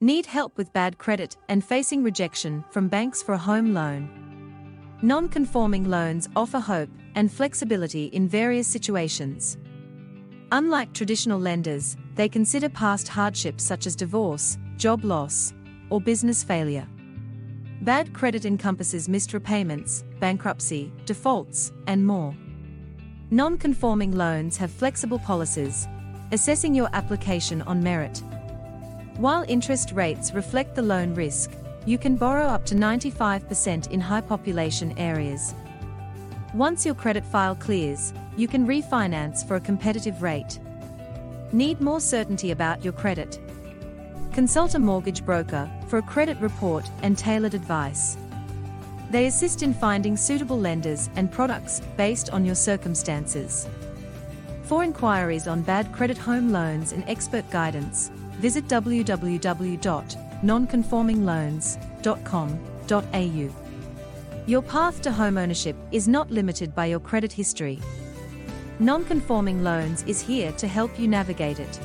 Need help with bad credit and facing rejection from banks for a home loan? Non conforming loans offer hope and flexibility in various situations. Unlike traditional lenders, they consider past hardships such as divorce, job loss, or business failure. Bad credit encompasses missed repayments, bankruptcy, defaults, and more. Non conforming loans have flexible policies, assessing your application on merit. While interest rates reflect the loan risk, you can borrow up to 95% in high population areas. Once your credit file clears, you can refinance for a competitive rate. Need more certainty about your credit? Consult a mortgage broker for a credit report and tailored advice. They assist in finding suitable lenders and products based on your circumstances. For inquiries on bad credit home loans and expert guidance, visit www.nonconformingloans.com.au. Your path to homeownership is not limited by your credit history. Nonconforming Loans is here to help you navigate it.